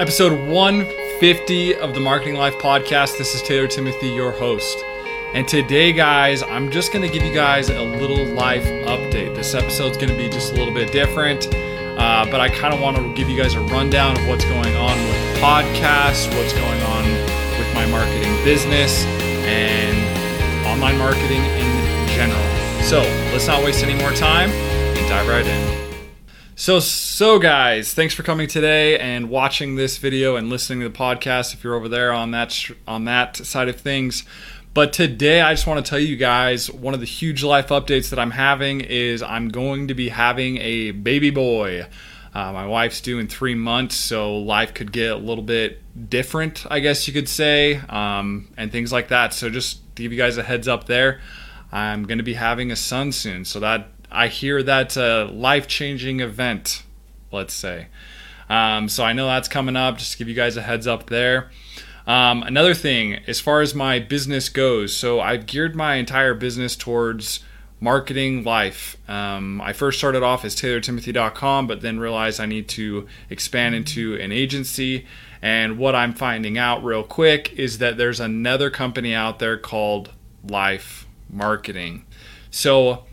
Episode 150 of the Marketing Life podcast. This is Taylor Timothy, your host. And today, guys, I'm just going to give you guys a little life update. This episode's going to be just a little bit different, uh, but I kind of want to give you guys a rundown of what's going on with podcasts, what's going on with my marketing business, and online marketing in general. So let's not waste any more time and dive right in. So, so guys, thanks for coming today and watching this video and listening to the podcast. If you're over there on that on that side of things, but today I just want to tell you guys one of the huge life updates that I'm having is I'm going to be having a baby boy. Uh, my wife's due in three months, so life could get a little bit different, I guess you could say, um, and things like that. So just to give you guys a heads up there, I'm going to be having a son soon. So that I hear that's a life changing event, let's say. Um, so I know that's coming up. Just to give you guys a heads up there. Um, another thing, as far as my business goes, so I've geared my entire business towards marketing life. Um, I first started off as taylortimothy.com, but then realized I need to expand into an agency. And what I'm finding out real quick is that there's another company out there called Life Marketing. So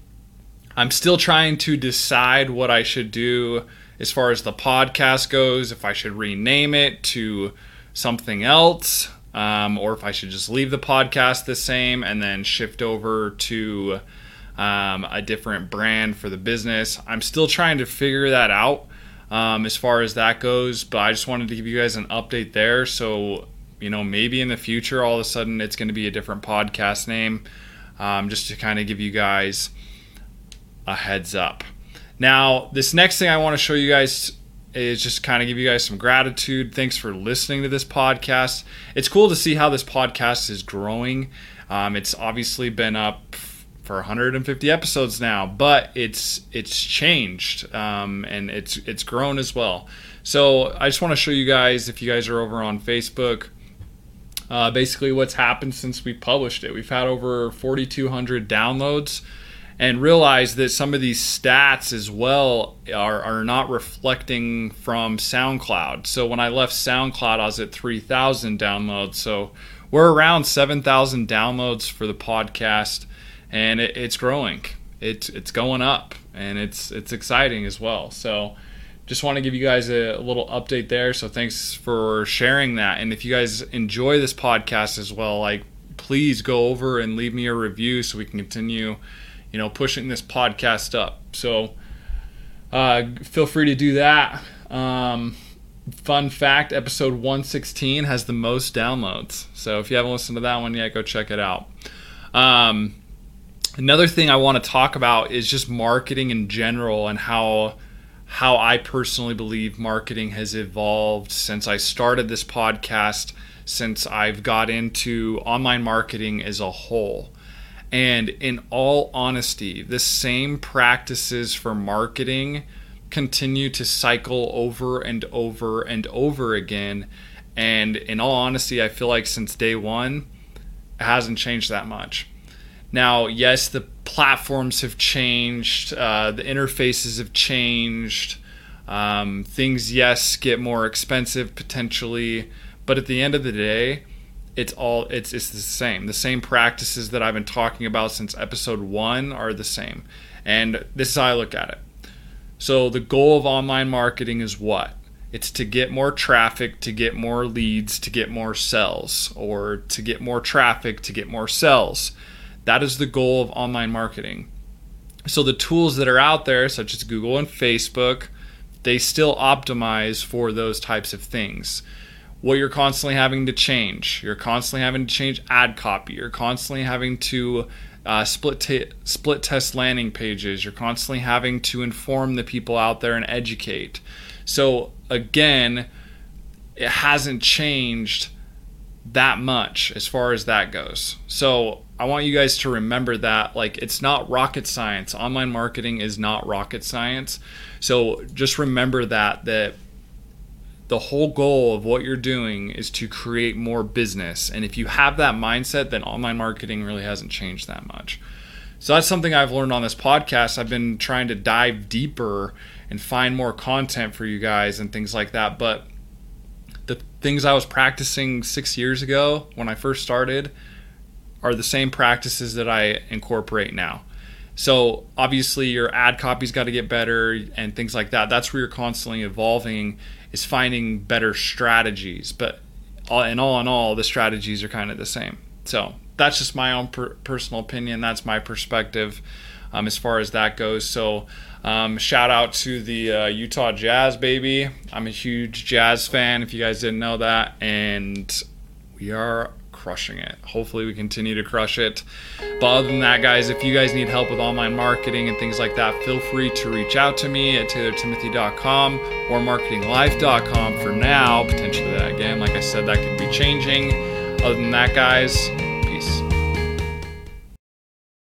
I'm still trying to decide what I should do as far as the podcast goes, if I should rename it to something else, um, or if I should just leave the podcast the same and then shift over to um, a different brand for the business. I'm still trying to figure that out um, as far as that goes, but I just wanted to give you guys an update there. So, you know, maybe in the future, all of a sudden, it's going to be a different podcast name, um, just to kind of give you guys a heads up. Now, this next thing I want to show you guys is just kind of give you guys some gratitude. Thanks for listening to this podcast. It's cool to see how this podcast is growing. Um, it's obviously been up for 150 episodes now, but it's it's changed um, and it's it's grown as well. So I just want to show you guys if you guys are over on Facebook. Uh, basically, what's happened since we published it? We've had over 4,200 downloads and realize that some of these stats as well are, are not reflecting from SoundCloud. So when I left SoundCloud, I was at 3,000 downloads. So we're around 7,000 downloads for the podcast, and it, it's growing. It's it's going up, and it's it's exciting as well. So just want to give you guys a, a little update there. So thanks for sharing that. And if you guys enjoy this podcast as well, like please go over and leave me a review so we can continue you know, pushing this podcast up. So uh, feel free to do that. Um, fun fact episode 116 has the most downloads. So if you haven't listened to that one yet, go check it out. Um, another thing I want to talk about is just marketing in general and how how I personally believe marketing has evolved since I started this podcast, since I've got into online marketing as a whole. And in all honesty, the same practices for marketing continue to cycle over and over and over again. And in all honesty, I feel like since day one, it hasn't changed that much. Now, yes, the platforms have changed, uh, the interfaces have changed. Um, things, yes, get more expensive potentially, but at the end of the day, it's all it's it's the same. The same practices that I've been talking about since episode 1 are the same. And this is how I look at it. So the goal of online marketing is what? It's to get more traffic, to get more leads, to get more sales, or to get more traffic, to get more sales. That is the goal of online marketing. So the tools that are out there, such as Google and Facebook, they still optimize for those types of things what you're constantly having to change. You're constantly having to change ad copy. You're constantly having to uh, split t- split test landing pages. You're constantly having to inform the people out there and educate. So again, it hasn't changed that much as far as that goes. So I want you guys to remember that like it's not rocket science. Online marketing is not rocket science. So just remember that that the whole goal of what you're doing is to create more business. And if you have that mindset, then online marketing really hasn't changed that much. So that's something I've learned on this podcast. I've been trying to dive deeper and find more content for you guys and things like that. But the things I was practicing six years ago when I first started are the same practices that I incorporate now. So obviously your ad copy's got to get better and things like that. That's where you're constantly evolving is finding better strategies. But all, and all in all, the strategies are kind of the same. So that's just my own per- personal opinion. That's my perspective um, as far as that goes. So um, shout out to the uh, Utah Jazz, baby. I'm a huge Jazz fan. If you guys didn't know that, and we are crushing it. Hopefully, we continue to crush it. But other than that, guys, if you guys need help with online marketing and things like that, feel free to reach out to me at taylortimothy.com or marketinglife.com for now. Potentially that again, like I said, that could be changing. Other than that, guys,